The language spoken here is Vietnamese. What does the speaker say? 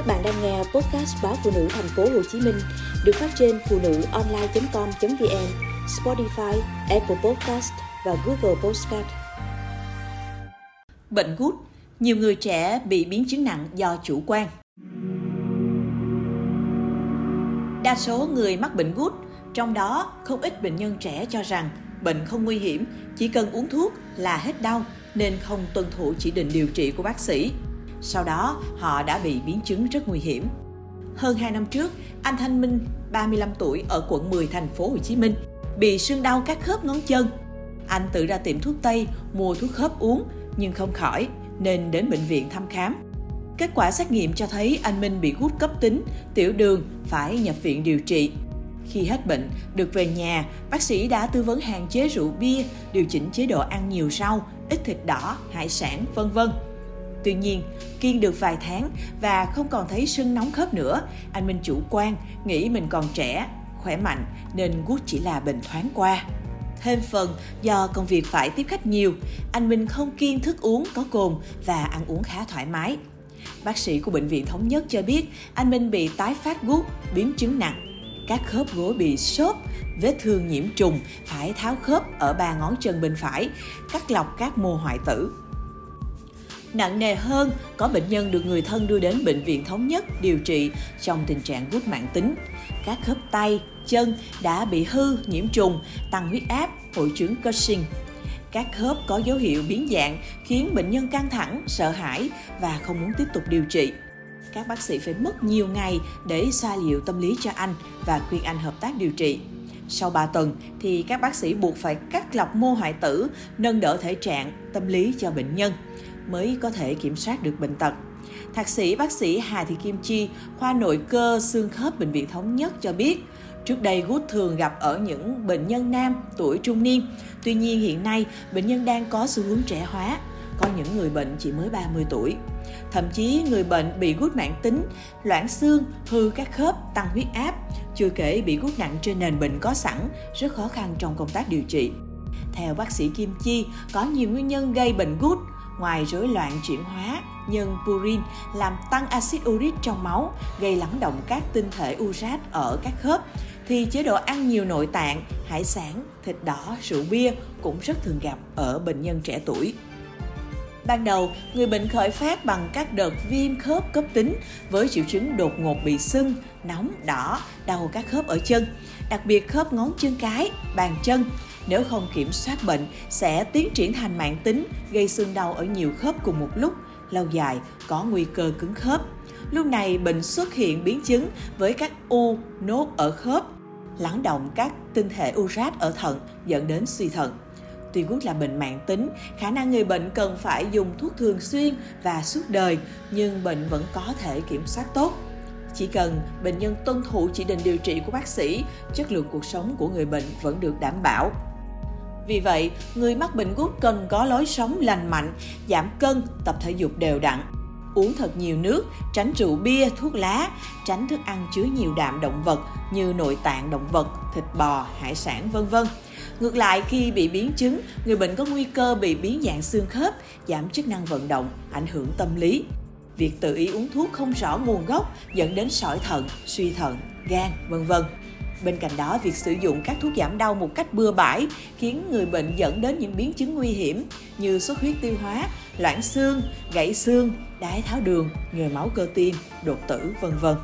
Các bạn đang nghe podcast báo phụ nữ thành phố Hồ Chí Minh được phát trên phụ nữ online.com.vn, Spotify, Apple Podcast và Google Podcast. Bệnh gút, nhiều người trẻ bị biến chứng nặng do chủ quan. Đa số người mắc bệnh gút, trong đó không ít bệnh nhân trẻ cho rằng bệnh không nguy hiểm, chỉ cần uống thuốc là hết đau nên không tuân thủ chỉ định điều trị của bác sĩ. Sau đó, họ đã bị biến chứng rất nguy hiểm. Hơn 2 năm trước, anh Thanh Minh, 35 tuổi ở quận 10 thành phố Hồ Chí Minh, bị sưng đau các khớp ngón chân. Anh tự ra tiệm thuốc Tây mua thuốc khớp uống nhưng không khỏi nên đến bệnh viện thăm khám. Kết quả xét nghiệm cho thấy anh Minh bị gút cấp tính, tiểu đường, phải nhập viện điều trị. Khi hết bệnh, được về nhà, bác sĩ đã tư vấn hạn chế rượu bia, điều chỉnh chế độ ăn nhiều rau, ít thịt đỏ, hải sản, vân vân. Tuy nhiên, kiên được vài tháng và không còn thấy sưng nóng khớp nữa, anh Minh chủ quan, nghĩ mình còn trẻ, khỏe mạnh nên gút chỉ là bệnh thoáng qua. Thêm phần do công việc phải tiếp khách nhiều, anh Minh không kiêng thức uống có cồn và ăn uống khá thoải mái. Bác sĩ của bệnh viện thống nhất cho biết anh Minh bị tái phát gút, biến chứng nặng. Các khớp gối bị sốt vết thương nhiễm trùng, phải tháo khớp ở ba ngón chân bên phải, cắt lọc các mô hoại tử. Nặng nề hơn, có bệnh nhân được người thân đưa đến bệnh viện thống nhất điều trị trong tình trạng gút mạng tính. Các khớp tay, chân đã bị hư, nhiễm trùng, tăng huyết áp, hội chứng Cushing. Các khớp có dấu hiệu biến dạng khiến bệnh nhân căng thẳng, sợ hãi và không muốn tiếp tục điều trị. Các bác sĩ phải mất nhiều ngày để xoa liệu tâm lý cho anh và khuyên anh hợp tác điều trị. Sau 3 tuần thì các bác sĩ buộc phải cắt lọc mô hoại tử, nâng đỡ thể trạng, tâm lý cho bệnh nhân mới có thể kiểm soát được bệnh tật. Thạc sĩ bác sĩ Hà Thị Kim Chi, khoa nội cơ xương khớp bệnh viện thống nhất cho biết, Trước đây gút thường gặp ở những bệnh nhân nam tuổi trung niên. Tuy nhiên hiện nay bệnh nhân đang có xu hướng trẻ hóa, có những người bệnh chỉ mới 30 tuổi. Thậm chí người bệnh bị gút mạng tính, loãng xương, hư các khớp, tăng huyết áp, chưa kể bị gút nặng trên nền bệnh có sẵn, rất khó khăn trong công tác điều trị. Theo bác sĩ Kim Chi, có nhiều nguyên nhân gây bệnh gút, ngoài rối loạn chuyển hóa nhân purin làm tăng axit uric trong máu, gây lắng động các tinh thể urat ở các khớp, thì chế độ ăn nhiều nội tạng, hải sản, thịt đỏ, rượu bia cũng rất thường gặp ở bệnh nhân trẻ tuổi. Ban đầu, người bệnh khởi phát bằng các đợt viêm khớp cấp tính với triệu chứng đột ngột bị sưng, nóng, đỏ, đau các khớp ở chân, đặc biệt khớp ngón chân cái, bàn chân. Nếu không kiểm soát bệnh, sẽ tiến triển thành mạng tính, gây sưng đau ở nhiều khớp cùng một lúc, lâu dài có nguy cơ cứng khớp. Lúc này bệnh xuất hiện biến chứng với các u, nốt ở khớp, lắng động các tinh thể urat ở thận dẫn đến suy thận. Tuy gút là bệnh mạng tính, khả năng người bệnh cần phải dùng thuốc thường xuyên và suốt đời, nhưng bệnh vẫn có thể kiểm soát tốt. Chỉ cần bệnh nhân tuân thủ chỉ định điều trị của bác sĩ, chất lượng cuộc sống của người bệnh vẫn được đảm bảo. Vì vậy, người mắc bệnh gút cần có lối sống lành mạnh, giảm cân, tập thể dục đều đặn, uống thật nhiều nước, tránh rượu bia, thuốc lá, tránh thức ăn chứa nhiều đạm động vật như nội tạng động vật, thịt bò, hải sản vân vân. Ngược lại, khi bị biến chứng, người bệnh có nguy cơ bị biến dạng xương khớp, giảm chức năng vận động, ảnh hưởng tâm lý. Việc tự ý uống thuốc không rõ nguồn gốc dẫn đến sỏi thận, suy thận, gan, vân vân. Bên cạnh đó, việc sử dụng các thuốc giảm đau một cách bừa bãi khiến người bệnh dẫn đến những biến chứng nguy hiểm như xuất huyết tiêu hóa, loãng xương, gãy xương, đái tháo đường, nhồi máu cơ tim, đột tử, vân vân.